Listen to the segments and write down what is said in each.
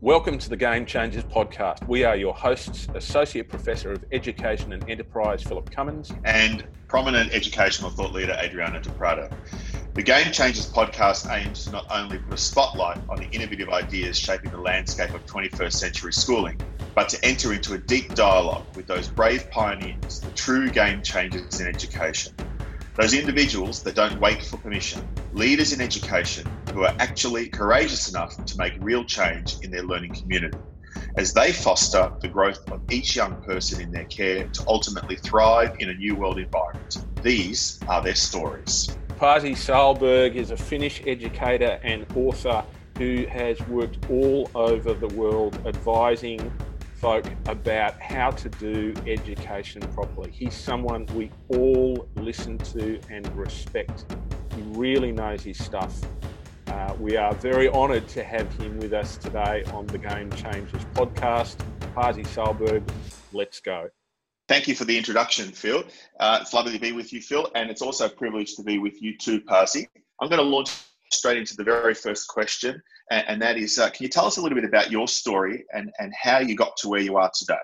Welcome to the Game Changers podcast. We are your hosts, Associate Professor of Education and Enterprise Philip Cummins, and prominent educational thought leader Adriana de Prado. The Game Changers podcast aims to not only put a spotlight on the innovative ideas shaping the landscape of 21st century schooling, but to enter into a deep dialogue with those brave pioneers, the true game changers in education. Those individuals that don't wait for permission, leaders in education who are actually courageous enough to make real change in their learning community as they foster the growth of each young person in their care to ultimately thrive in a new world environment. These are their stories. Pasi Sahlberg is a Finnish educator and author who has worked all over the world advising folk about how to do education properly. He's someone we all listen to and respect. He really knows his stuff. Uh, we are very honoured to have him with us today on the Game Changers podcast. Pasi Sahlberg, let's go. Thank you for the introduction, Phil. Uh, it's lovely to be with you, Phil, and it's also a privilege to be with you too, Pasi. I'm going to launch straight into the very first question, and, and that is uh, can you tell us a little bit about your story and, and how you got to where you are today?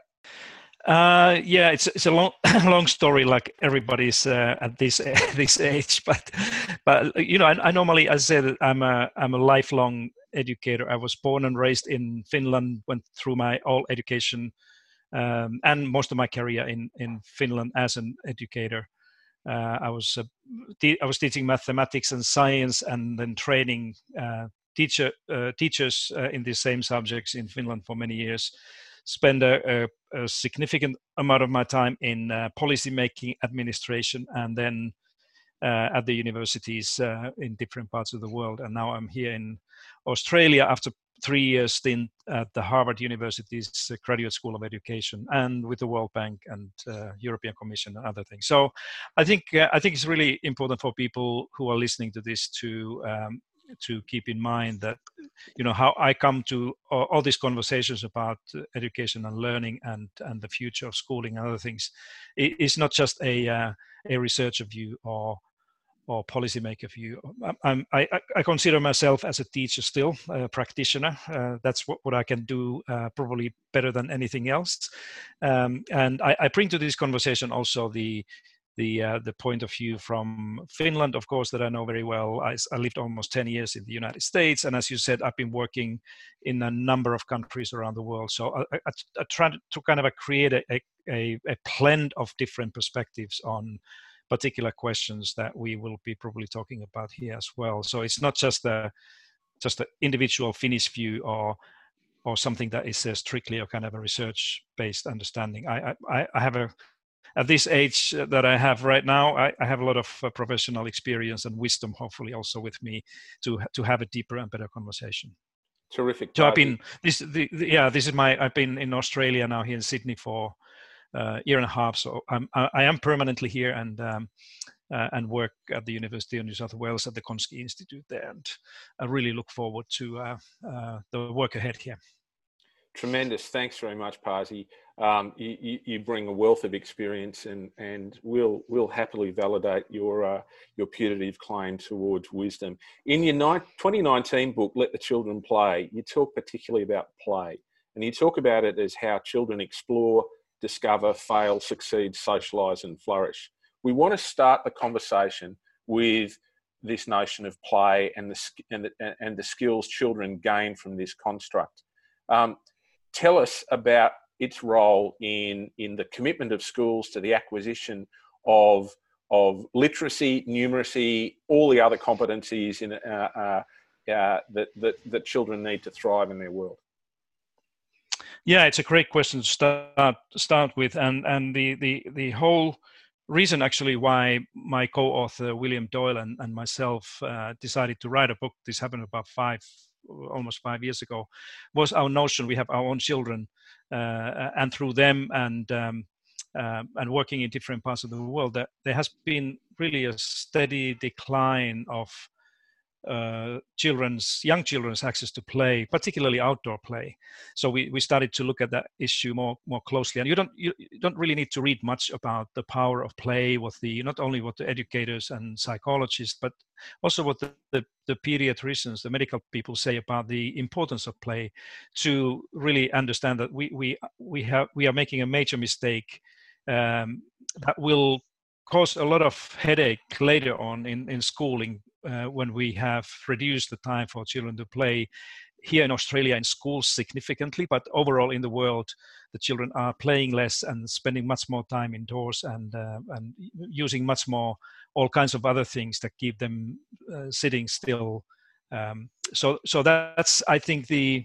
Uh, yeah, it's it's a long long story, like everybody's uh, at this this age. But but you know, I, I, normally, I say that I'm a I'm a lifelong educator. I was born and raised in Finland, went through my all education um, and most of my career in in Finland as an educator. Uh, I was uh, te- I was teaching mathematics and science, and then training uh, teacher uh, teachers uh, in the same subjects in Finland for many years. Spend a, a, a significant amount of my time in uh, policy making, administration, and then at the universities in different parts of the world. And now I'm here in Australia after three years stint at the Harvard University's Graduate School of Education and with the World Bank and uh, European Commission and other things. So I think uh, I think it's really important for people who are listening to this to um, to keep in mind that you know how I come to all, all these conversations about education and learning and and the future of schooling and other things. It's not just a uh, a researcher view or or policymaker view. I'm, I, I consider myself as a teacher still, a practitioner. Uh, that's what, what I can do uh, probably better than anything else. Um, and I, I, bring to this conversation also the the uh, the point of view from Finland, of course, that I know very well. I, I, lived almost 10 years in the United States, and as you said, I've been working in a number of countries around the world. So I, I, I try to kind of create a, a, a blend of different perspectives on particular questions that we will be probably talking about here as well. So it's not just a just an individual Finnish view or or something that is uh, strictly a kind of a research based understanding. I, I, I have a at this age that I have right now, I, I have a lot of uh, professional experience and wisdom, hopefully, also with me to to have a deeper and better conversation. Terrific. So I've been this, the, the, yeah, this is my. I've been in Australia now here in Sydney for uh, year and a half. So I'm, I am permanently here and um, uh, and work at the University of New South Wales at the Gonski Institute there. And I really look forward to uh, uh the work ahead here. Tremendous. Thanks very much, Pasi. Um, you, you, bring a wealth of experience, and and we'll we'll happily validate your uh, your putative claim towards wisdom. In your 2019 book, "Let the Children Play," you talk particularly about play, and you talk about it as how children explore, discover, fail, succeed, socialize, and flourish. We want to start the conversation with this notion of play and the, and the, and the skills children gain from this construct. Um, tell us about its role in, in the commitment of schools to the acquisition of, of literacy, numeracy, all the other competencies in, uh, uh, uh, that, that, that children need to thrive in their world. Yeah, it's a great question to start start with, and and the the the whole reason actually why my co-author William Doyle and, and myself uh, decided to write a book. This happened about five, almost five years ago. Was our notion we have our own children, uh, and through them and um, uh, and working in different parts of the world, that there has been really a steady decline of uh, children's young children's access to play, particularly outdoor play. So we, we started to look at that issue more more closely. And you don't you, don't really need to read much about the power of play, what the not only what the educators and psychologists, but also what the, the, the pediatricians, the medical people say about the importance of play, to really understand that we we we have we are making a major mistake um, that will cause a lot of headache later on in, in schooling uh, when we have reduced the time for children to play here in Australia in schools significantly, but overall in the world, the children are playing less and spending much more time indoors and uh, and using much more all kinds of other things that keep them uh, sitting still. Um, so so that's I think the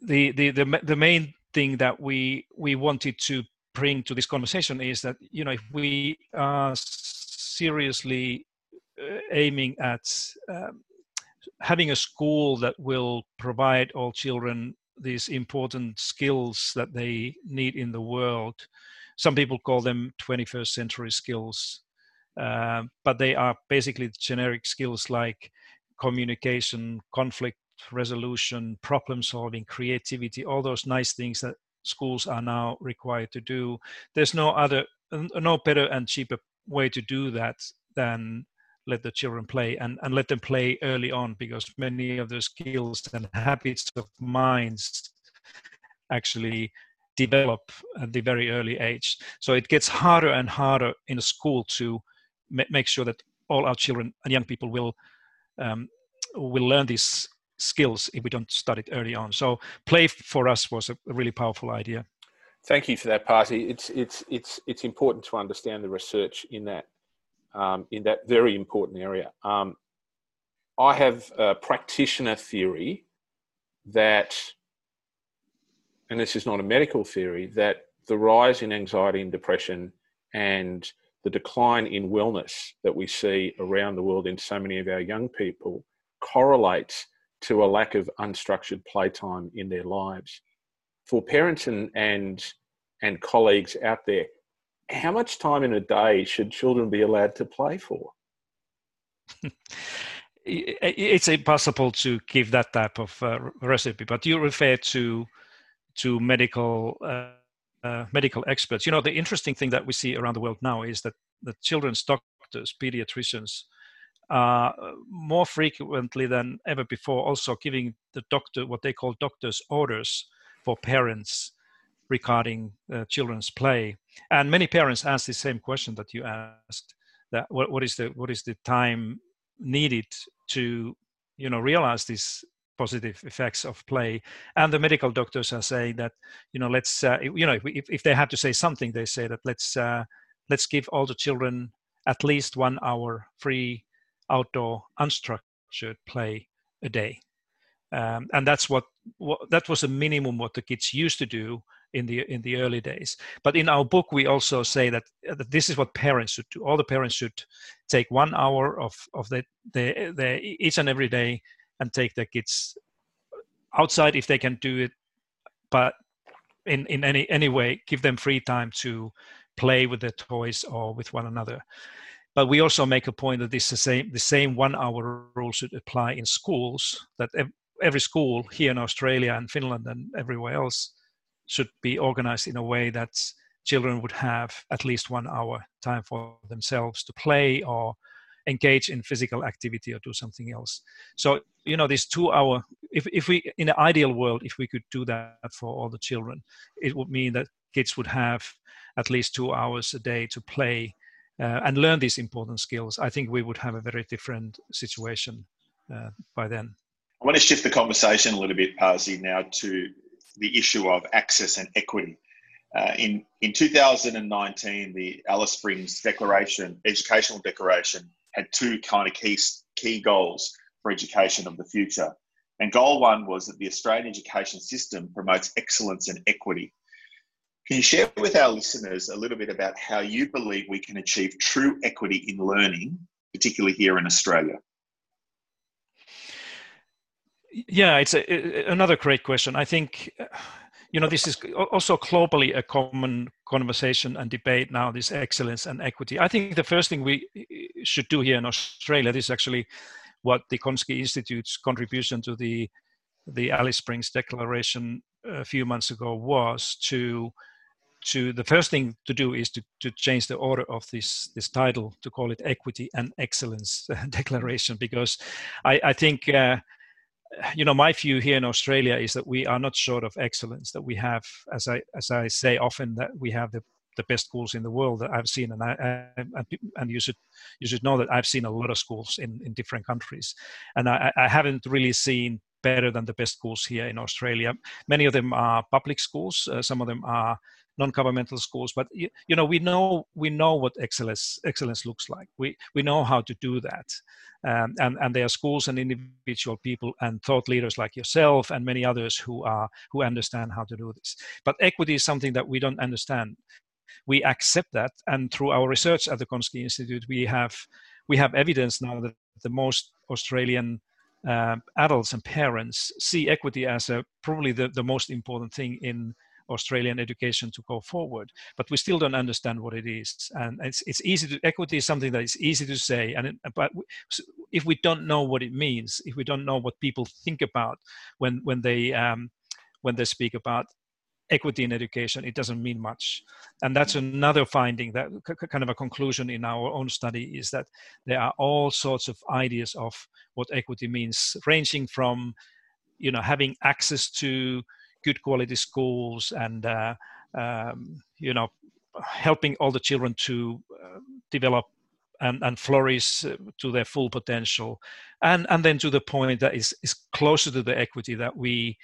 the the the the main thing that we we wanted to bring to this conversation is that you know if we are seriously aiming at um, having a school that will provide all children these important skills that they need in the world. Some people call them 21st century skills, uh, but they are basically generic skills like communication, conflict resolution, problem solving, creativity, all those nice things that schools are now required to do. There's no other, no better and cheaper way to do that than let the children play and, and let them play early on because many of the skills and habits of minds actually develop at the very early age. So it gets harder and harder in a school to ma- make sure that all our children and young people will um, will learn these skills if we don't start it early on. So play for us was a really powerful idea. Thank you for that, Pasi. It's it's it's it's important to understand the research in that um, in that very important area. Um, I have a practitioner theory that, and this is not a medical theory, that the rise in anxiety and depression and the decline in wellness that we see around the world in so many of our young people correlates to a lack of unstructured playtime in their lives. For parents and, and, and colleagues out there, how much time in a day should children be allowed to play for? it's impossible to give that type of uh, recipe, but you refer to to medical uh, uh, medical experts. You know, the interesting thing that we see around the world now is that the children's doctors, pediatricians, are more frequently than ever before also giving the doctor what they call doctor's orders for parents regarding uh, children's play. And many parents ask the same question that you asked: that what, what is the what is the time needed to you know realize these positive effects of play? And the medical doctors are saying that you know let's uh, you know if, if they had to say something, they say that let's uh, let's give all the children at least one hour free outdoor unstructured play a day. Um, and that's what, what that was a minimum what the kids used to do in the in the early days. But in our book, we also say that, uh, that this is what parents should do. All the parents should take one hour of of the, the, the each and every day and take their kids outside if they can do it, but in in any any way, give them free time to play with their toys or with one another. But we also make a point that this the same the same one hour rule should apply in schools. That every school here in Australia and Finland and everywhere else should be organized in a way that children would have at least one hour time for themselves to play or engage in physical activity or do something else. So you know this two hour if, if we in an ideal world if we could do that for all the children it would mean that kids would have at least two hours a day to play uh, and learn these important skills. I think we would have a very different situation uh, by then. I want to shift the conversation a little bit Pasi now to the issue of access and equity. Uh, in, in 2019, the Alice Springs Declaration, Educational Declaration, had two kind of key, key goals for education of the future. And goal one was that the Australian education system promotes excellence and equity. Can you share with our listeners a little bit about how you believe we can achieve true equity in learning, particularly here in Australia? Yeah it's a, another great question. I think you know this is also globally a common conversation and debate now this excellence and equity. I think the first thing we should do here in australia this is actually what the Gonski Institute's contribution to the the Alice Springs Declaration a few months ago was to to the first thing to do is to, to change the order of this this title to call it equity and excellence declaration because I, I think uh, you know my view here in Australia is that we are not short of excellence that we have as I as I say often that we have the the best schools in the world that I've seen, and I, I, and you should you should know that I've seen a lot of schools in in different countries, and I, I haven't really seen better than the best schools here in Australia. Many of them are public schools. Uh, some of them are non-governmental schools. But you, you, know, we know we know what excellence excellence looks like. We we know how to do that. Um, and and there are schools and individual people and thought leaders like yourself and many others who are who understand how to do this. But equity is something that we don't understand we accept that. And through our research at the Gonski Institute, we have we have evidence now that the most Australian uh, adults and parents see equity as a, probably the, the most important thing in Australian education to go forward. But we still don't understand what it is, and it's it's easy to equity is something that is easy to say, and it, but if we don't know what it means, if we don't know what people think about when when they um, when they speak about equity in education, it doesn't mean much. And that's another finding that kind of a conclusion in our own study is that there are all sorts of ideas of what equity means, ranging from, you know, having access to good quality schools and, uh, um, you know, helping all the children to uh, develop and, and flourish uh, to their full potential. And, and then to the point that is, is closer to the equity that we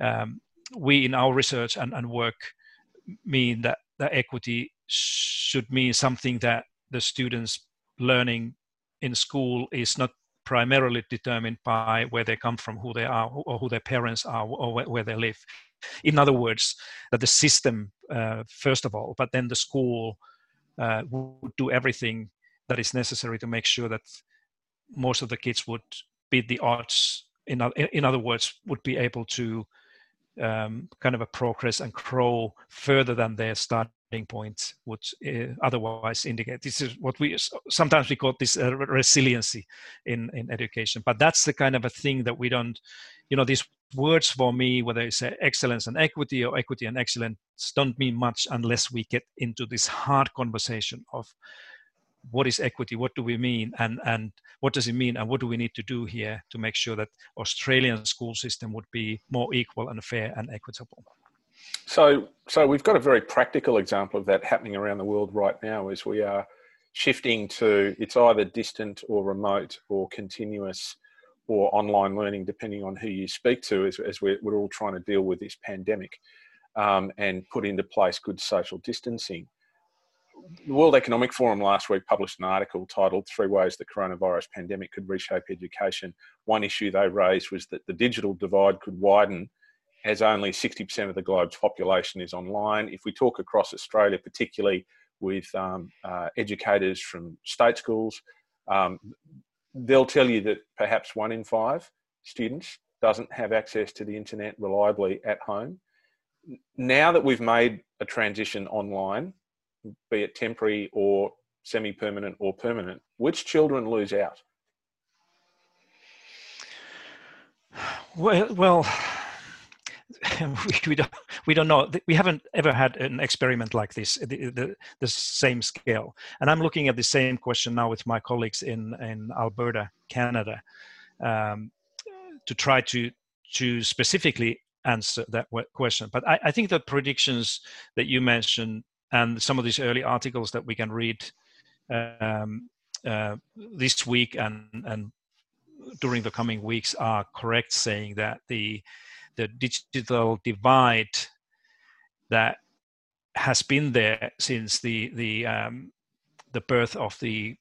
um, we in our research and, and work mean that that equity should mean something that the students learning in school is not primarily determined by where they come from, who they are, or who their parents are, or where they live. In other words, that the system, uh, first of all, but then the school uh, would do everything that is necessary to make sure that most of the kids would beat the odds. In, in other words, would be able to um, kind of a progress and grow further than their starting point would uh, otherwise indicate. This is what we sometimes we call this uh, resiliency in in education. But that's the kind of a thing that we don't, you know, these words for me, whether it's excellence and equity or equity and excellence, don't mean much unless we get into this hard conversation of what is equity what do we mean and and what does it mean and what do we need to do here to make sure that australian school system would be more equal and fair and equitable so so we've got a very practical example of that happening around the world right now as we are shifting to it's either distant or remote or continuous or online learning depending on who you speak to as, as we're, we're all trying to deal with this pandemic um, and put into place good social distancing the World Economic Forum last week published an article titled Three Ways the Coronavirus Pandemic Could Reshape Education. One issue they raised was that the digital divide could widen as only 60% of the globe's population is online. If we talk across Australia, particularly with um, uh, educators from state schools, um, they'll tell you that perhaps one in five students doesn't have access to the internet reliably at home. Now that we've made a transition online, be it temporary or semi-permanent or permanent, which children lose out? Well, well, we, don't we don't know. We haven't ever had an experiment like this, the, the, the same scale. And I'm looking at the same question now with my colleagues in in Alberta, Canada, um, to try to to specifically answer that question. But I, I think the predictions that you mentioned and some of these early articles that we can read um, uh, this week and and during the coming weeks are correct, saying that the the digital divide that has been there since the the um, the birth of the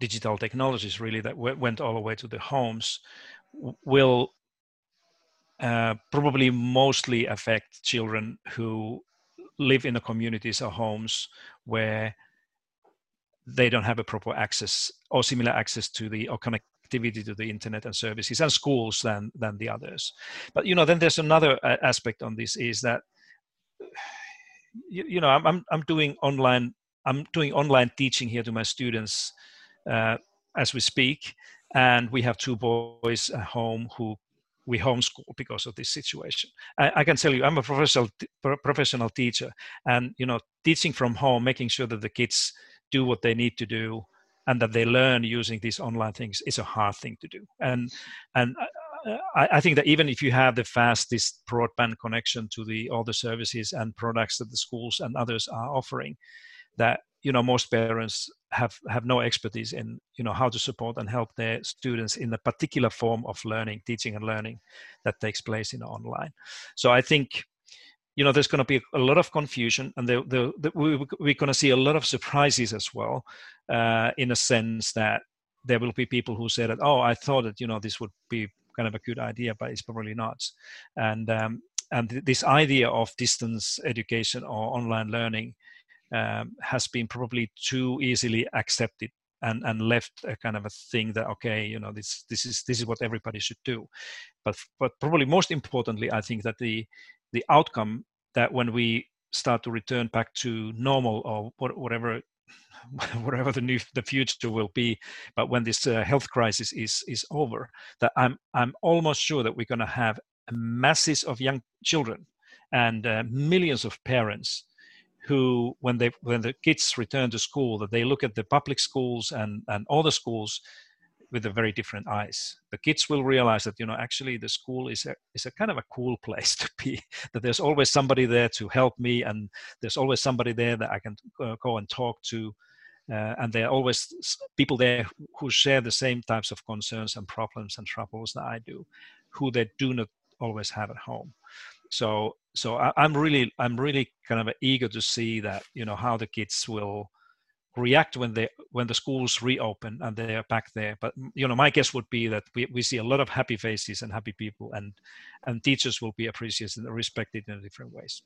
digital technologies really that w- went all the way to the homes will uh, probably mostly affect children who live in the communities or homes where they don't have a proper access or similar access to the or connectivity connectivity to the internet and services and schools than than the others. But you know then there's another uh, aspect on this is that you, you know I'm, I'm i'm doing online i'm doing online teaching here to my students uh, as we speak. And we have two boys at home who we homeschool because of this situation. I, I, can tell you, I'm a professional professional teacher, and you know, teaching from home, making sure that the kids do what they need to do, and that they learn using these online things is a hard thing to do. And and uh, uh, I, I think that even if you have the fastest broadband connection to the all the services and products that the schools and others are offering, that you know most parents have have no expertise in you know how to support and help their students in the particular form of learning teaching and learning that takes place in online so i think you know there's going to be a lot of confusion and the, the, the, we, we're going to see a lot of surprises as well uh, in a sense that there will be people who say that oh i thought that you know this would be kind of a good idea but it's probably not. And um, and this idea of distance education or online learning um, has been probably too easily accepted and, and left a kind of a thing that okay you know this this is this is what everybody should do. But but probably most importantly i think that the the outcome that when we start to return back to normal or whatever whatever the new the future will be but when this uh, health crisis is is over that i'm i'm almost sure that we're going to have masses of young children and uh, millions of parents who when they when the kids return to school that they look at the public schools and and other schools with a very different eyes. The kids will realize that you know actually the school is a is a kind of a cool place to be that there's always somebody there to help me and there's always somebody there that i can uh, go and talk to. Uh, and there are always people there who share the same types of concerns and problems and troubles that i do who they do not always have at home. So so I, am really i'm really kind of eager to see that you know how the kids will react when they when the schools reopen and they are back there. But you know my guess would be that we, we see a lot of happy faces and happy people and and teachers will be appreciated and respected in different ways.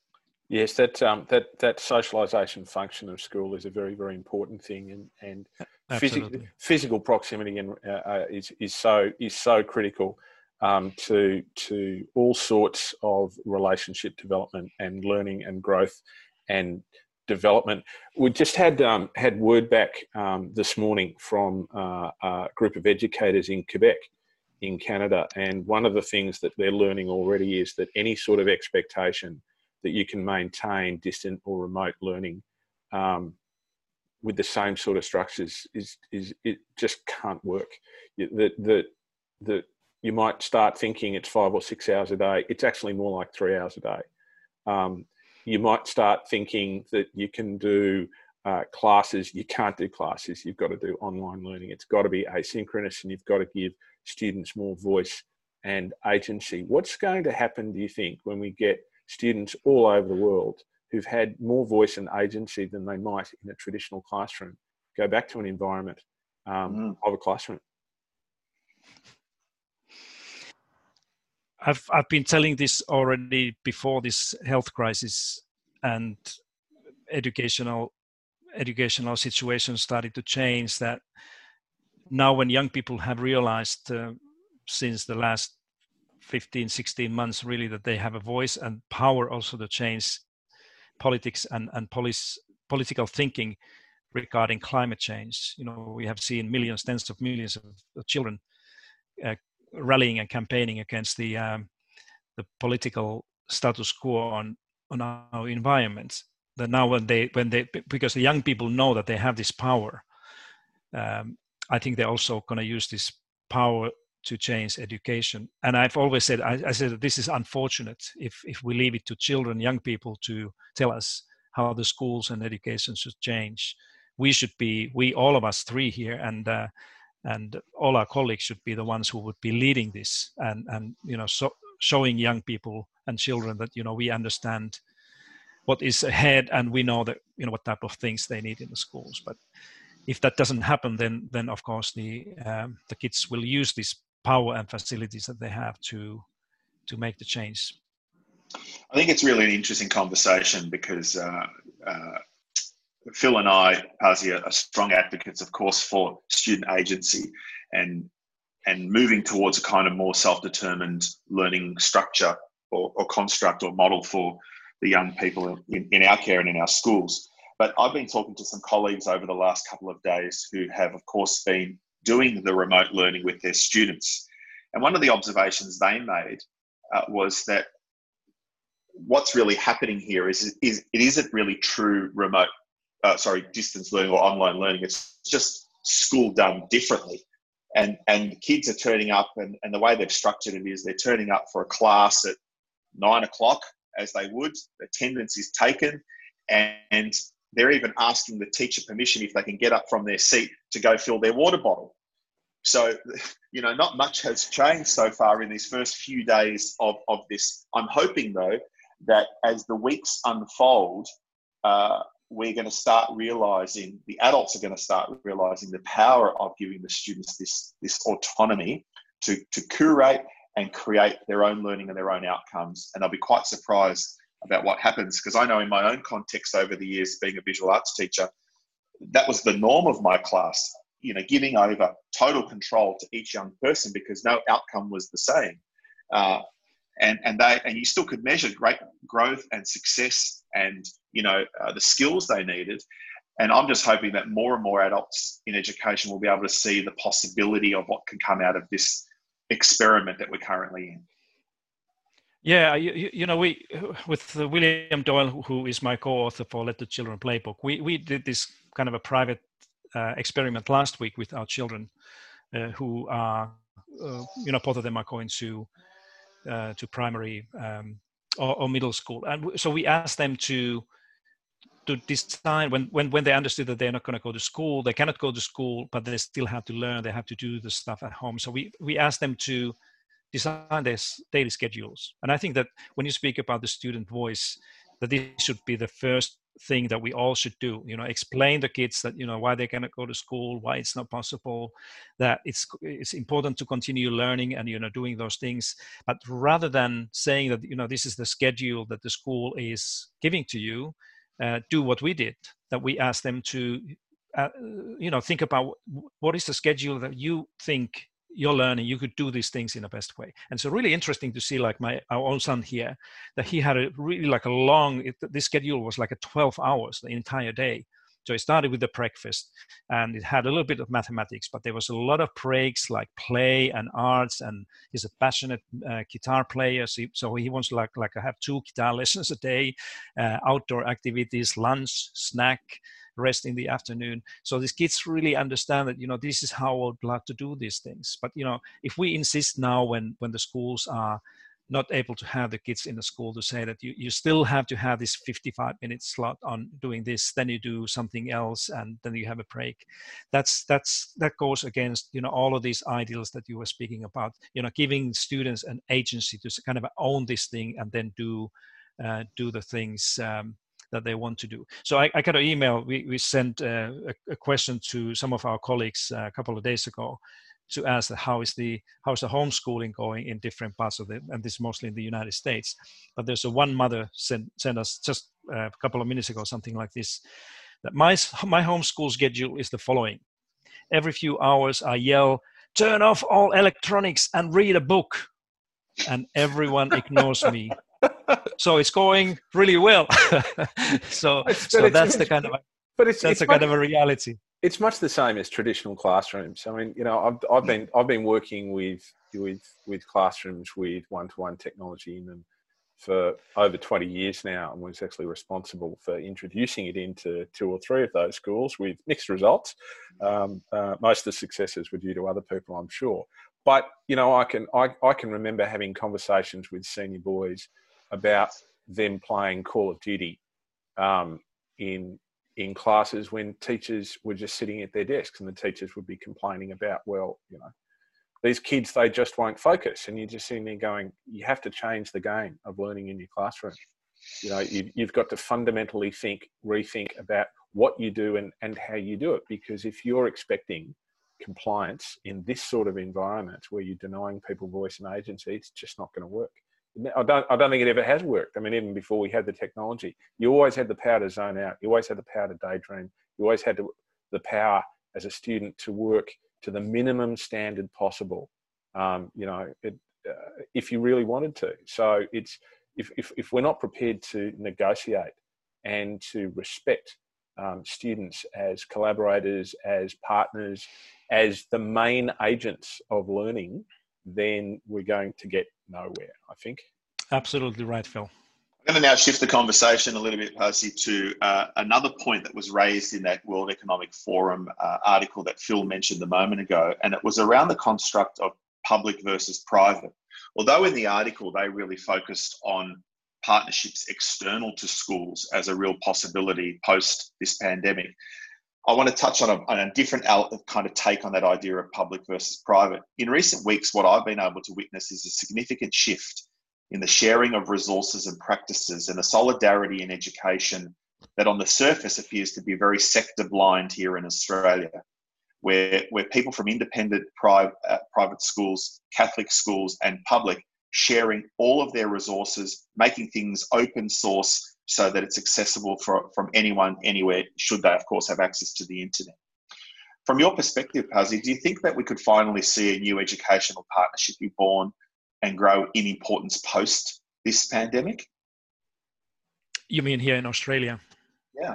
Yes that um, that that socialization function of school is a very very important thing and and physical physical proximity and uh, uh, is is so is so critical um, to to all sorts of relationship development and learning and growth and development. We just had um, had word back um, this morning from uh, a group of educators in Quebec, in Canada, and one of the things that they're learning already is that any sort of expectation that you can maintain distant or remote learning um, with the same sort of structures is is it just can't work. The the the you might start thinking it's five or six hours a day. It's actually more like three hours a day. You might start thinking that you can do uh, classes. You can't do classes. You've got to do online learning. It's got to be asynchronous and you've got to give students more voice and agency. What's going to happen, do you think, when we get students all over the world who've had more voice and agency than they might in a traditional classroom go back to an environment um, mm. of a classroom? I've I've been telling this already before this health crisis and educational educational situation started to change. That now when young people have realized uh, since the last 15 16 months really that they have a voice and power also to change politics and and police political thinking regarding climate change you know we have seen millions tens of millions of children uh, rallying and campaigning against the um, the political status quo on on our environment. That now when they when they because the young people know that they have this power, um, I think they're also going to use this power to change education. And I've always said I, I said this is unfortunate if if we leave it to children, young people to tell us how the schools and education should change. We should be we all of us three here and. Uh, and all our colleagues should be the ones who would be leading this and and you know so showing young people and children that you know we understand what is ahead and we know that you know what type of things they need in the schools. But if that doesn't happen then then of course the um, the kids will use this power and facilities that they have to to make the change. I think it's really an interesting conversation because uh, uh, Phil and I, Pasi, are strong advocates, of course, for student agency and and moving towards a kind of more self-determined learning structure or, or construct or model for the young people in, in our care and in our schools. But I've been talking to some colleagues over the last couple of days who have, of course, been doing the remote learning with their students. And one of the observations they made uh, was that what's really happening here is, is it isn't really true remote, uh, sorry, distance learning or online learning. It's just school done differently. And, and kids are turning up, and, and the way they've structured it is they're turning up for a class at nine o'clock as they would. Attendance is taken, and they're even asking the teacher permission if they can get up from their seat to go fill their water bottle. So, you know, not much has changed so far in these first few days of, of this. I'm hoping, though, that as the weeks unfold, uh, we're going to start realizing, the adults are going to start realizing the power of giving the students this, this autonomy to, to curate and create their own learning and their own outcomes. And they'll be quite surprised about what happens because I know in my own context over the years, being a visual arts teacher, that was the norm of my class. You know, giving over total control to each young person because no outcome was the same. Uh, and and they and you still could measure great growth and success and you know uh, the skills they needed. And i'm just hoping that more and more adults in education will be able to see the possibility of what can come out of this experiment that we're currently in. Yeah, you, you know, we with William Doyle, who is my co-author for Let the Children Playbook, we we did this kind of a private uh, experiment last week with our children, uh, who are, uh, you know, both of them are going to uh, to primary um, or, or, middle school, and so we asked them to to design when when when they understood that they're not going to go to school, they cannot go to school, but they still have to learn, they have to do the stuff at home. So we we asked them to design their daily schedules, and I think that when you speak about the student voice, that this should be the first thing that we all should do you know explain the kids that you know why they cannot go to school why it's not possible that it's it's important to continue learning and you know doing those things. But rather than saying that you know this is the schedule that the school is giving to you uh, do what we did that we asked them to uh, you know think about what is the schedule that you think you're learning you could do these things in the best way. And so really interesting to see like my our own son here that he had a really like a long it, this schedule was like a 12 hours the entire day so it started with the breakfast and it had a little bit of mathematics but there was a lot of breaks like play and arts and he's a passionate uh, guitar player so he, so he wants to like I have two guitar lessons a day uh, outdoor activities lunch snack rest in the afternoon. So these kids really understand that, you know, this is how I would like to do these things. But, you know, if we insist now when, when the schools are not able to have the kids in the school to say that you, you still have to have this 55 minute slot on doing this then you do something else and then you have a break that's that's that goes against you know all of these ideals that you were speaking about you know giving students an agency to kind of own this thing and then do uh, do the things um, that they want to do. So I, I got an email. We, we sent uh, a, a, question to some of our colleagues uh, a couple of days ago to ask how is the how is the homeschooling going in different parts of the and this mostly in the United States. But there's a one mother sent sent us just uh, a couple of minutes ago something like this. That my my homeschool schedule is the following: every few hours I yell, "Turn off all electronics and read a book," and everyone ignores me so it's going really well. so so that's the kind of but it's that's it's a much, kind of a reality. It's much the same as traditional classrooms. I mean, you know, I've I've been I've been working with with with classrooms with one to one technology in them for over 20 years now and was actually responsible for introducing it into two or three of those schools with mixed results. Um, uh, most of the successes were due to other people, I'm sure. But you know, I can I, I can remember having conversations with senior boys about them playing Call of Duty um, in in classes when teachers were just sitting at their desks and the teachers would be complaining about, well, you know, these kids they just won't focus, and you're just sitting there going, you have to change the game of learning in your classroom. You know, you, you've got to fundamentally think, rethink about what you do and, and how you do it, because if you're expecting compliance in this sort of environment where you're denying people voice and agency, it's just not going to work. I don't, I don't think it ever has worked. I mean, even before we had the technology, you always had the power to zone out. You always had the power to daydream. You always had to, the power as a student to work to the minimum standard possible um, you know, it, uh, if you really wanted to. So it's if, if, if we're not prepared to negotiate and to respect um, students as collaborators, as partners, as the main agents of learning, then we're going to get nowhere, I think. Absolutely right, Phil. I'm going to now shift the conversation a little bit, Pasi, to uh, another point that was raised in that World Economic Forum uh, article that Phil mentioned a moment ago, and it was around the construct of public versus private. Although in the article they really focused on partnerships external to schools as a real possibility post this pandemic, I want to touch on a, on a different kind of take on that idea of public versus private. In recent weeks, what I've been able to witness is a significant shift in the sharing of resources and practices and the solidarity in education that on the surface appears to be very sector blind here in Australia, where, where people from independent private, uh, private schools, Catholic schools, and public sharing all of their resources, making things open source so that it's accessible for, from anyone, anywhere, should they, of course, have access to the internet. From your perspective, Pasi, do you think that we could finally see a new educational partnership be born and grow in importance post this pandemic? You mean here in Australia? Yeah.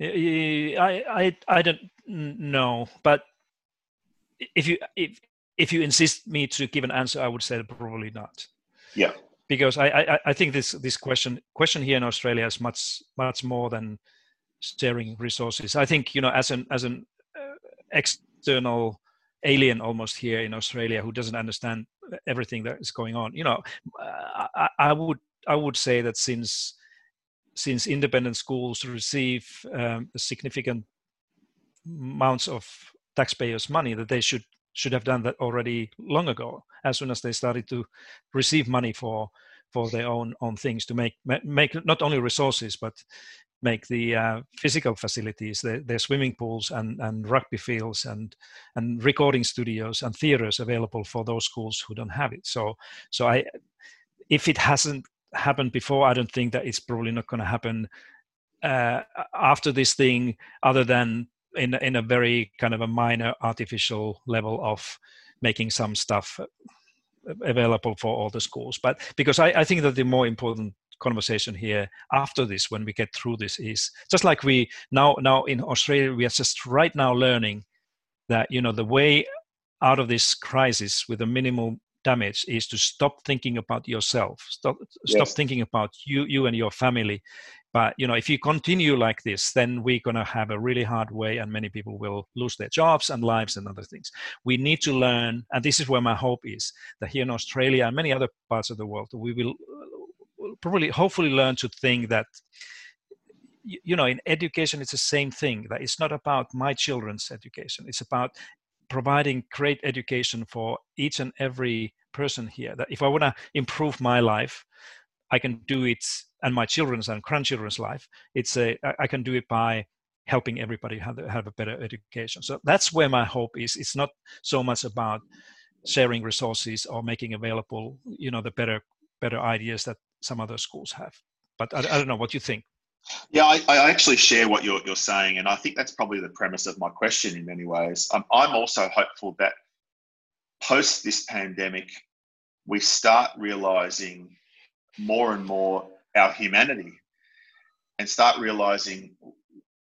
I I I don't know, but if you if if you insist me to give an answer, I would say probably not. Yeah. Because I, I, I think this this question question here in Australia is much much more than sharing resources. I think you know as an as an uh, external alien almost here in Australia who doesn't understand everything that is going on. You know, I, I would I would say that since since independent schools receive um, significant amounts of taxpayers' money, that they should should have done that already long ago. As soon as they started to receive money for for their own own things to make make not only resources but make the uh, physical facilities, their, their, swimming pools and, and rugby fields and and recording studios and theaters available for those schools who don't have it. So so I, if it hasn't happened before, I don't think that it's probably not going to happen uh, after this thing, other than in in a very kind of a minor artificial level of making some stuff uh, available for all the schools. But because I, I think that the more important conversation here after this when we get through this is just like we now now in australia we are just right now learning that you know the way out of this crisis with a minimal damage is to stop thinking about yourself stop yes. stop thinking about you you and your family but you know if you continue like this then we're going to have a really hard way and many people will lose their jobs and lives and other things. We need to learn and this is where my hope is that here in australia and many other parts of the world we will probably hopefully learn to think that you know in education it's the same thing that it's not about my children's education. It's about providing great education for each and every person here that if i want to improve my life i can do it and my children's and grandchildren's life it's a i can do it by helping everybody have, have a better education so that's where my hope is it's not so much about sharing resources or making available you know the better better ideas that some other schools have. But I, I don't know what you think. Yeah, I, I, actually share what you're, you're saying, and I think that's probably the premise of my question in many ways. I'm, I'm also hopeful that post this pandemic, we start realizing more and more our humanity and start realizing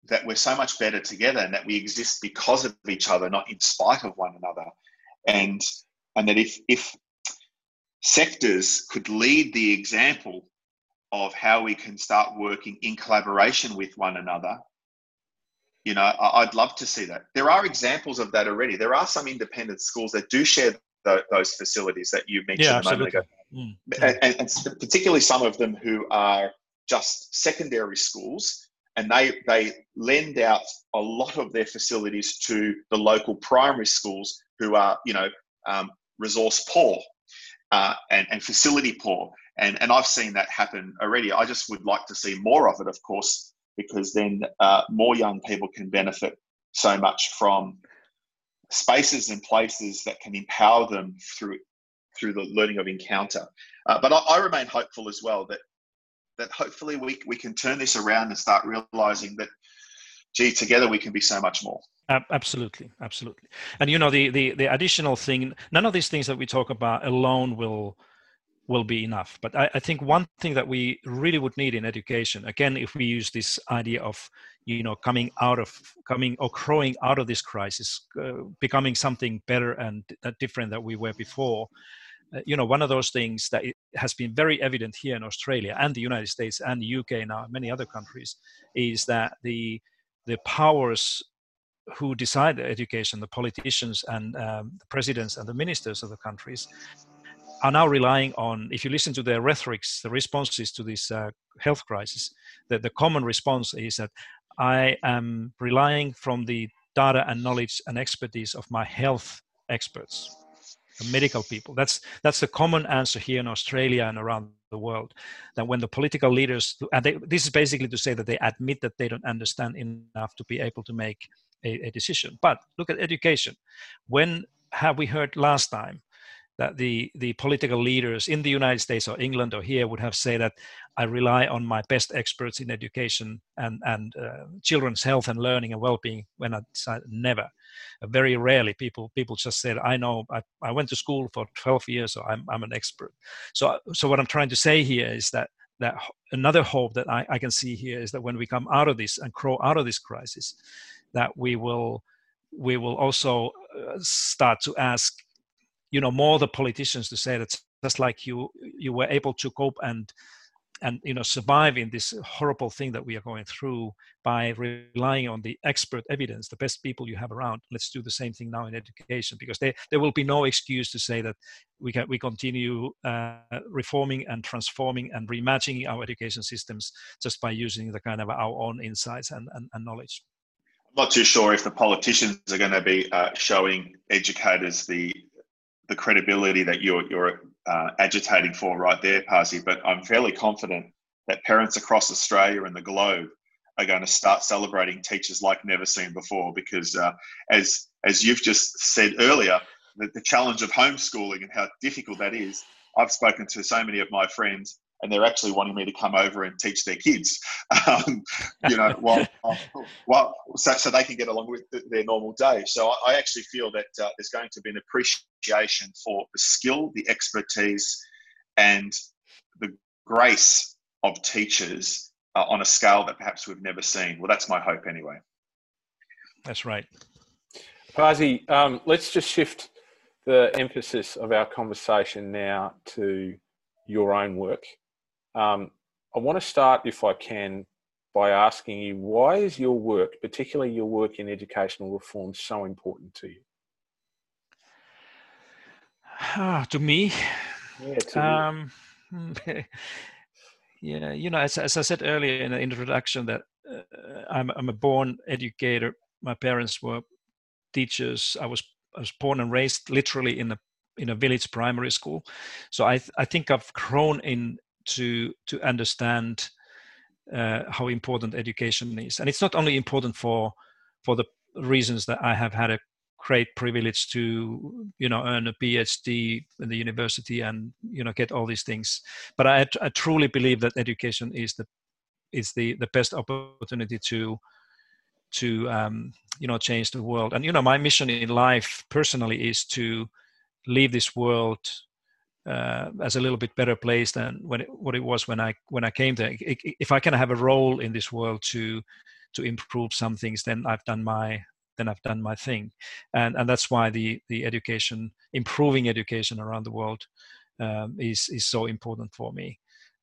that we're so much better together and that we exist because of each other, not in spite of one another. And and that if if sectors could lead the example of how we can start working in collaboration with one another you know i'd love to see that there are examples of that already there are some independent schools that do share those facilities that you mentioned yeah, a moment ago mm, And, and, particularly some of them who are just secondary schools and they they lend out a lot of their facilities to the local primary schools who are you know um, resource poor uh, and, and facility poor. And, and I've seen that happen already. I just would like to see more of it, of course, because then uh, more young people can benefit so much from spaces and places that can empower them through through the learning of encounter. Uh, but I, I, remain hopeful as well that that hopefully we, we can turn this around and start realizing that gee, together we can be so much more. Absolutely, absolutely. And you know, the the the additional thing, none of these things that we talk about alone will will be enough. But I, I, think one thing that we really would need in education, again, if we use this idea of you know coming out of coming or growing out of this crisis, uh, becoming something better and uh, different that we were before. Uh, you know, one of those things that has been very evident here in Australia and the United States and the UK now, many other countries, is that the the powers who decide the education, the politicians and um, the presidents and the ministers of the countries, are now relying on, if you listen to their rhetorics, the responses to this uh, health crisis, the, the common response is that I am relying from the data and knowledge and expertise of my health experts, medical people. That's that's the common answer here in Australia and around the world. That when the political leaders, and they, this is basically to say that they admit that they don't understand enough to be able to make a, a decision. But look at education. When have we heard last time that the the political leaders in the United States or England or here would have said that I rely on my best experts in education and and uh, children's health and learning and well-being when I decide never. Uh, very rarely people people just said I know I, I went to school for 12 years so I'm I'm an expert. So so what I'm trying to say here is that that another hope that I, I can see here is that when we come out of this and grow out of this crisis, that we will we will also uh, start to ask you know more the politicians to say that just like you you were able to cope and and you know survive in this horrible thing that we are going through by relying on the expert evidence the best people you have around let's do the same thing now in education because there, there will be no excuse to say that we can we continue uh, reforming and transforming and reimagining our education systems just by using the kind of our own insights and, and, and knowledge. I'm not too sure if the politicians are going to be uh, showing educators the the credibility that you're you're uh, agitating for right there, Pasi. But I'm fairly confident that parents across Australia and the globe are going to start celebrating teachers like never seen before. Because uh, as as you've just said earlier, the, the challenge of homeschooling and how difficult that is. I've spoken to so many of my friends and they're actually wanting me to come over and teach their kids, um, you know, while, while, so, so they can get along with their normal day. So I, I actually feel that uh, there's going to be an appreciation for the skill, the expertise, and the grace of teachers uh, on a scale that perhaps we've never seen. Well, that's my hope anyway. That's right. Pasi, um, let's just shift the emphasis of our conversation now to your own work. Um, I want to start, if I can, by asking you why is your work, particularly your work in educational reform, so important to you? Ah, to me, yeah, to um, yeah, you know, as, as I said earlier in the introduction, that uh, I'm I'm a born educator. My parents were teachers. I was I was born and raised literally in a in a village primary school, so I I think I've grown in to to understand uh, how important education is. And it's not only important for for the reasons that i have had a great privilege to you know earn a phd in the university and you know get all these things. But i, I truly believe that education is the is the the best opportunity to to um, you know change the world. And you know my mission in life personally is to leave this world uh, as a little bit better place than when it, what it was when I when I came there. If I can have a role in this world to to improve some things, then I've done my then I've done my thing, and and that's why the the education improving education around the world um, is is so important for me.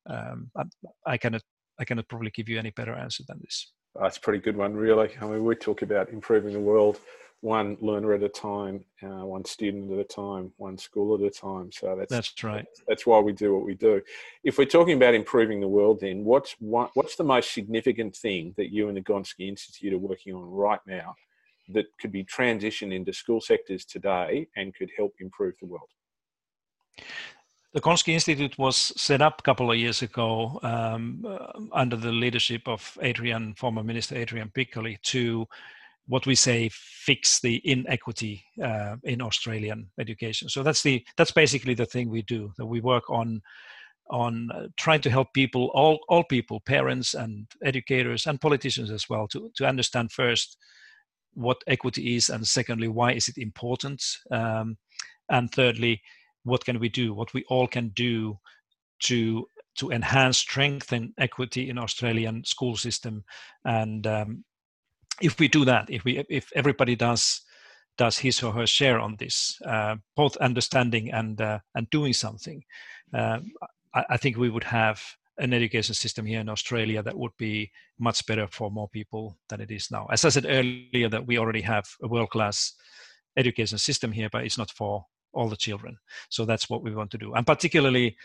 Um, I, I cannot I cannot probably give you any better answer than this. That's a pretty good one, really. I mean, we talk about improving the world one learner at a time, uh, one student at a time, one school at a time. So that's that's right. That's, that's, why we do what we do. If we're talking about improving the world, then what's one, what's the most significant thing that you and the Gonski Institute are working on right now that could be transitioned into school sectors today and could help improve the world? The Gonski Institute was set up a couple of years ago um, uh, under the leadership of Adrian, former Minister Adrian Piccoli, to what we say fix the inequity uh, in Australian education. So that's the that's basically the thing we do. That we work on on uh, trying to help people, all all people, parents and educators and politicians as well, to to understand first what equity is, and secondly, why is it important, um, and thirdly, what can we do, what we all can do to to enhance, strengthen equity in Australian school system, and um, if we do that, if we if everybody does does his or her share on this, uh, both understanding and uh, and doing something, uh, I, I, think we would have an education system here in Australia that would be much better for more people than it is now. As I said earlier, that we already have a world class education system here, but it's not for all the children. So that's what we want to do. I'm particularly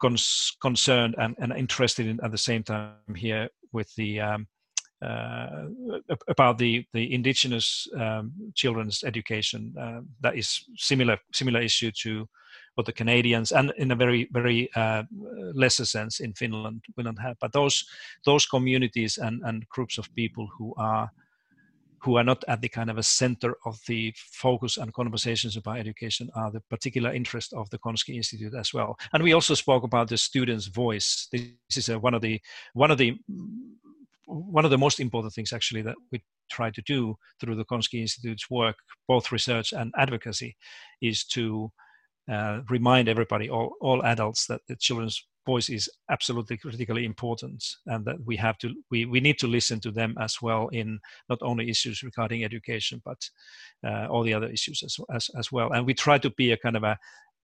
cons- concerned and, and, interested in at the same time here with the um, uh, about the the indigenous um, children's education. Uh, that is similar similar issue to what the Canadians and in a very very uh, lesser sense in Finland Finland have. But those those communities and and groups of people who are who are not at the kind of a center of the focus and conversations about education are the particular interest of the Gonski Institute as well. And we also spoke about the student's voice. This is a, one of the one of the one of the most important things actually that we try to do through the Gonski Institute's work, both research and advocacy, is to uh, remind everybody, all, all adults, that the children's voice is absolutely critically important and that we have to we, we need to listen to them as well in not only issues regarding education but uh, all the other issues as, as, as well. And we try to be a kind of a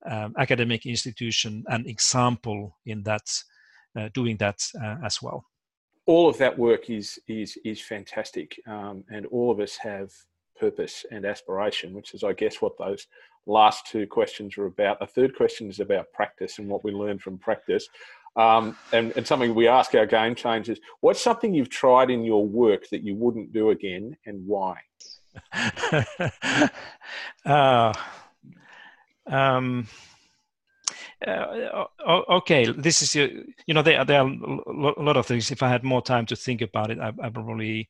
um, academic institution and example in that uh, doing that uh, as well all of that work is is is fantastic, um, and all of us have purpose and aspiration, which is, I guess, what those last two questions are about. The third question is about practice and what we learn from practice. Um, and, and, something we ask our game changers what's something you've tried in your work that you wouldn't do again and why? uh, um, uh, okay, this is you know there there are a lot of things. If I had more time to think about it, I, I probably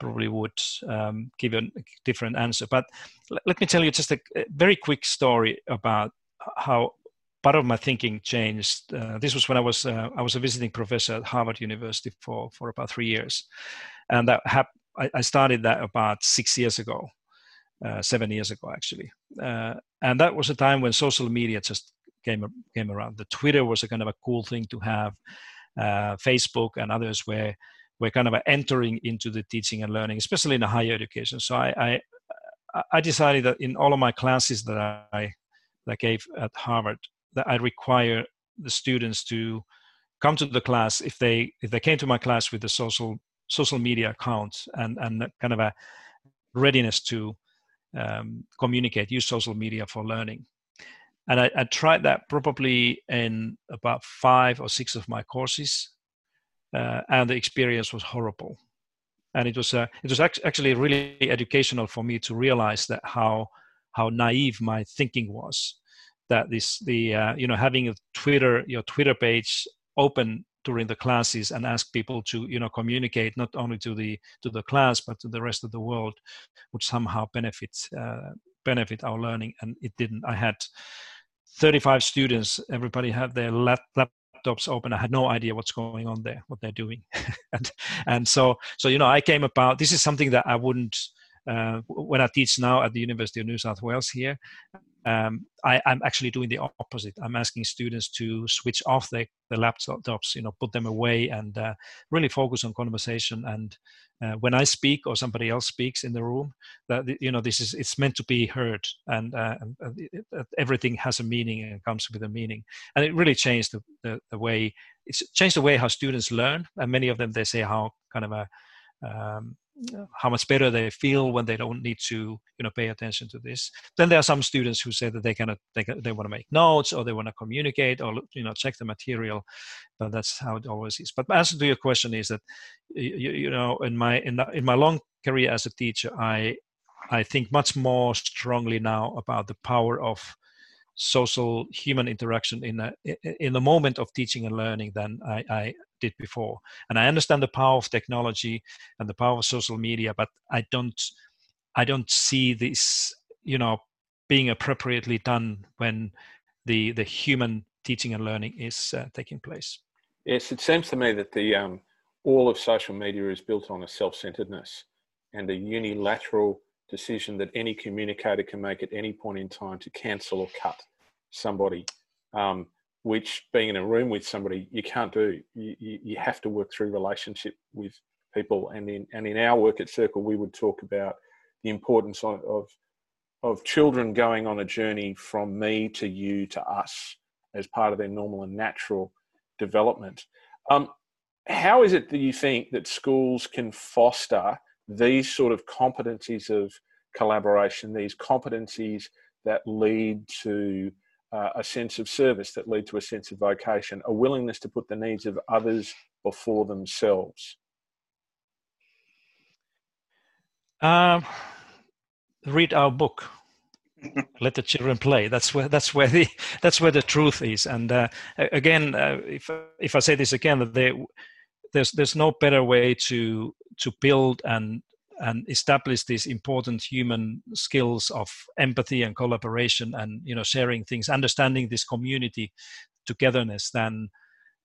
probably would um, give a different answer. But let me tell you just a, a, very quick story about how part of my thinking changed. Uh, this was when I was uh, I was a visiting professor at Harvard University for for about three years, and that hap- I, I started that about six years ago. Uh, seven years ago actually uh, and that was a time when social media just came came around. The Twitter was a kind of a cool thing to have. Uh, Facebook and others were were kind of entering into the teaching and learning, especially in the higher education. So I, I, I decided that in all of my classes that I that I gave at Harvard, that I require the students to come to the class if they if they came to my class with a social social media account and and kind of a readiness to um, communicate, use social media for learning and I, I, tried that probably in about five or six of my courses, uh, and the experience was horrible. And it was uh, it was actually really educational for me to realize that how how naive my thinking was. That this the uh, you know having a Twitter your Twitter page open during the classes and ask people to you know communicate not only to the to the class but to the rest of the world would somehow benefit uh, benefit our learning and it didn't i had 35 students, everybody had their laptops open. I had no idea what's going on there, what they're doing. and, and so, so, you know, I came about, this is something that I wouldn't, uh, when I teach now at the University of New South Wales here, um, I, am actually doing the opposite. I'm asking students to switch off the, the laptops, you know, put them away and uh, really focus on conversation. And uh, when I speak or somebody else speaks in the room, that you know, this is it's meant to be heard, and, uh, and it, it, everything has a meaning and comes with a meaning. And it really changed the, the, the way it's changed the way how students learn. And many of them they say how kind of a um, how much better they feel when they don't need to you know pay attention to this. Then there are some students who say that they cannot they, they want to make notes or they want to communicate or you know check the material but that's how it always is. But answer to your question is that you, you know in my in, the, in my long career as a teacher i i think much more strongly now about the power of social human interaction in a, in the moment of teaching and learning than I, I did before. And I understand the power of technology and the power of social media, but I don't I don't see this you know being appropriately done when the the human teaching and learning is uh, taking place. Yes, it seems to me that the um, all of social media is built on a self-centeredness and a unilateral decision that any communicator can make at any point in time to cancel or cut somebody. Um, which being in a room with somebody you can't do. You, you, you, have to work through relationship with people. And in and in our work at Circle, we would talk about the importance of, of of children going on a journey from me to you to us as part of their normal and natural development. Um, how is it that you think that schools can foster these sort of competencies of collaboration, these competencies that lead to uh, a sense of service, that lead to a sense of vocation, a willingness to put the needs of others before themselves? Um, read our book. Let the children play. That's where that's where the that's where the truth is. And uh, again uh, if if i say this again that they, there's there's no better way to to build and and establish these important human skills of empathy and collaboration and you know sharing things understanding this community togetherness than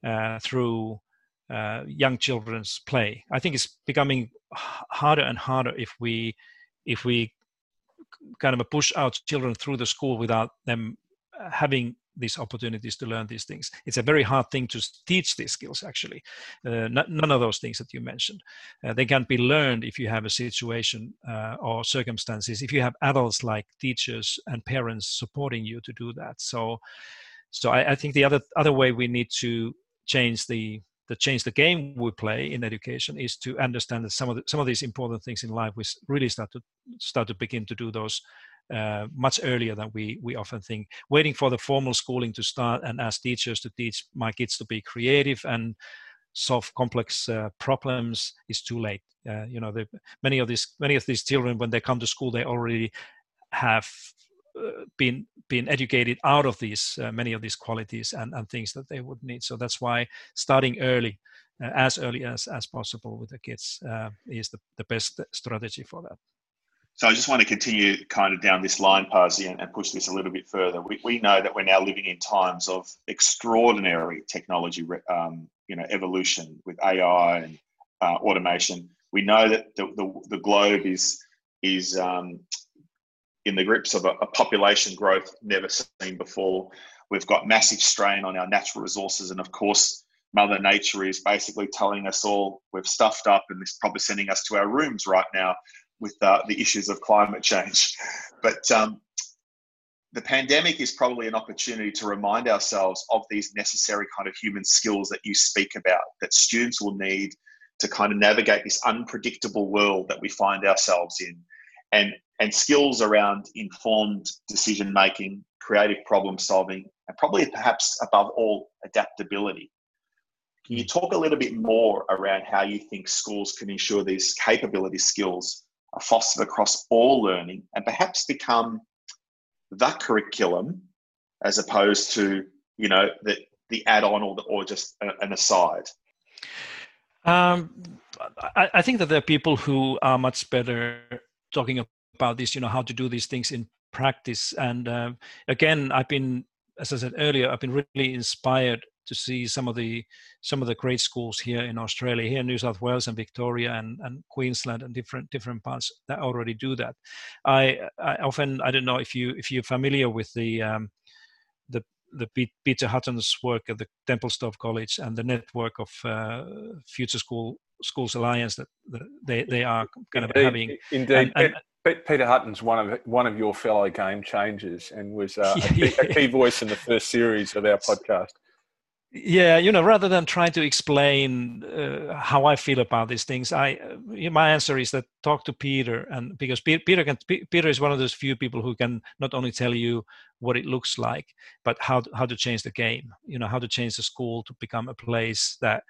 uh, through uh, young children's play. I think it's becoming harder and harder if we if we kind of push out children through the school without them having these opportunities to learn these things. It's a very hard thing to teach these skills, actually. Uh, none of those things that you mentioned. Uh, they can be learned if you have a situation uh, or circumstances, if you have adults like teachers and parents supporting you to do that. So, so I, I think the other other way we need to change the the change the game we play in education is to understand that some of the, some of these important things in life we really start to start to begin to do those uh, much earlier than we we often think. Waiting for the formal schooling to start and ask teachers to teach my kids to be creative and solve complex uh, problems is too late. Uh, you know, the, many of these many of these children when they come to school they already have uh, been been educated out of these uh, many of these qualities and, and things that they would need. So that's why starting early, as early as as possible with the kids, is the, the best strategy for that. So I just want to continue kind of down this line, Pasi, and, and push this a little bit further. We, we know that we're now living in times of extraordinary technology, um, you know, evolution with AI and uh, automation. We know that the, the, the globe is is um, in the grips of a, a population growth never seen before. We've got massive strain on our natural resources, and of course, Mother Nature is basically telling us all we've stuffed up, and is probably sending us to our rooms right now with uh, the issues of climate change. But um, the pandemic is probably an opportunity to remind ourselves of these necessary kind of human skills that you speak about, that students will need to kind of navigate this unpredictable world that we find ourselves in and and skills around informed decision making, creative problem solving, and probably perhaps above all, adaptability. Can you talk a little bit more around how you think schools can ensure these capability skills fostered across all learning and perhaps become the curriculum as opposed to, you know, the, the add-on or, the, or just an aside? Um, I, I, think that there are people who are much better talking about this, you know, how to do these things in practice. And uh, again, I've been, as I said earlier, I've been really inspired to see some of the some of the great schools here in Australia, here in New South Wales and Victoria and, and Queensland and different different parts that already do that. I, I often I don't know if you if you're familiar with the um, the the Peter Hutton's work at the Templestowe College and the network of uh, future school schools alliance that, that they they are kind of indeed, having. Indeed. And, and, Peter Hutton's one of one of your fellow game changers and was uh, a, key, a, key, voice in the first series of our podcast. Yeah, you know, rather than trying to explain uh, how I feel about these things, I uh, my answer is that talk to Peter, and because Peter can Peter is one of those few people who can not only tell you what it looks like, but how how to change the game. You know, how to change the school to become a place that,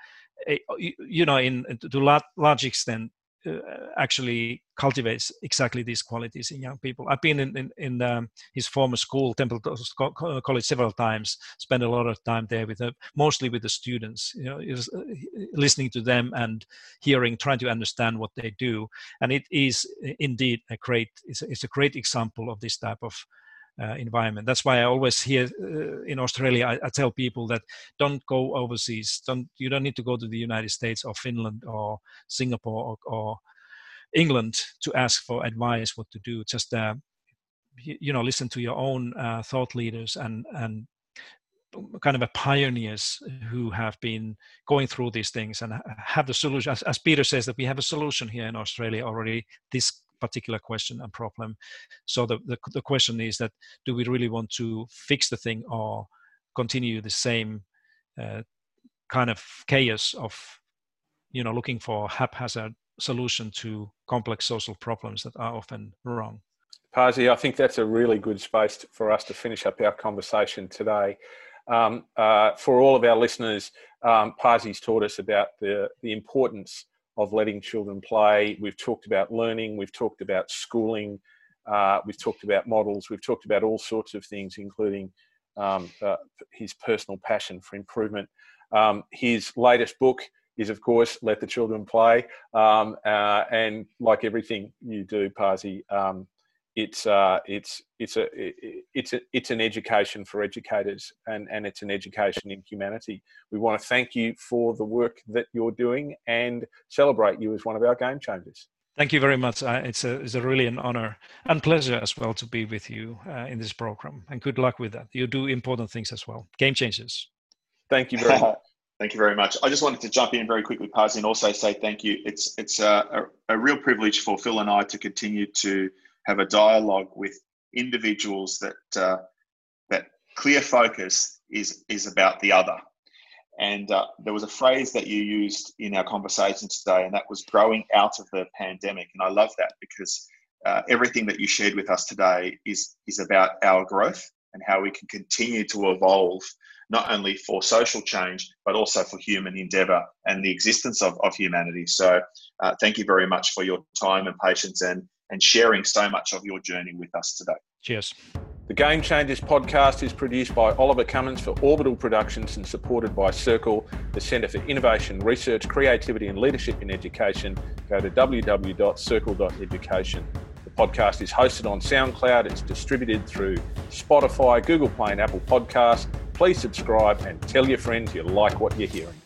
eh, you know, in to a large extent uh, actually cultivates exactly these qualities in young people. I've been in in, in um, his former school, Temple College, several times. Spent a lot of time there with uh, mostly with the students. You know, uh, listening to them and hearing, trying to understand what they do. And it is indeed a great. It's a, it's a great example of this type of uh, environment. That's why I always hear uh, in Australia, I, I, tell people that don't go overseas. Don't you don't need to go to the United States or Finland or Singapore or, or England to ask for advice what to do. Just uh, you, know, listen to your own uh, thought leaders and and kind of a pioneers who have been going through these things and have the solution. As, as Peter says, that we have a solution here in Australia already. This particular question and problem. So the, the, the question is that do we really want to fix the thing or continue the same uh, kind of chaos of you know looking for haphazard solution to complex social problems that are often wrong. Pasi, I think that's a really good space for us to finish up our conversation today. Um, uh, for all of our listeners, um, Pasi's taught us about the, the importance of letting children play. We've talked about learning, we've talked about schooling, uh, we've talked about models, we've talked about all sorts of things, including um, uh, his personal passion for improvement. Um, his latest book is, of course, Let the Children Play. Um, uh, and like everything you do, Pasi, um, it's uh, it's it's a it's a, it's an education for educators and and it's an education in humanity. We want to thank you for the work that you're doing and celebrate you as one of our game changers. Thank you very much. Uh, it's a it's a really an honor and pleasure as well to be with you uh, in this program. And good luck with that. You do important things as well. Game changers. Thank you very much. Thank you very much. I just wanted to jump in very quickly, Pasi, and also say thank you. It's it's a, a, a real privilege for Phil and I to continue to have a dialogue with individuals that uh, that clear focus is is about the other. And uh, there was a phrase that you used in our conversation today, and that was growing out of the pandemic. And I love that because uh, everything that you shared with us today is is about our growth and how we can continue to evolve not only for social change but also for human endeavor and the existence of, of humanity so uh, thank you very much for your time and patience and and sharing so much of your journey with us today. Cheers. The Game Changers podcast is produced by Oliver Cummins for Orbital Productions and supported by Circle, the Centre for Innovation, Research, Creativity and Leadership in Education. Go to www.circle.education. The podcast is hosted on SoundCloud. It's distributed through Spotify, Google Play, and Apple Podcasts. Please subscribe and tell your friends you like what you're hearing.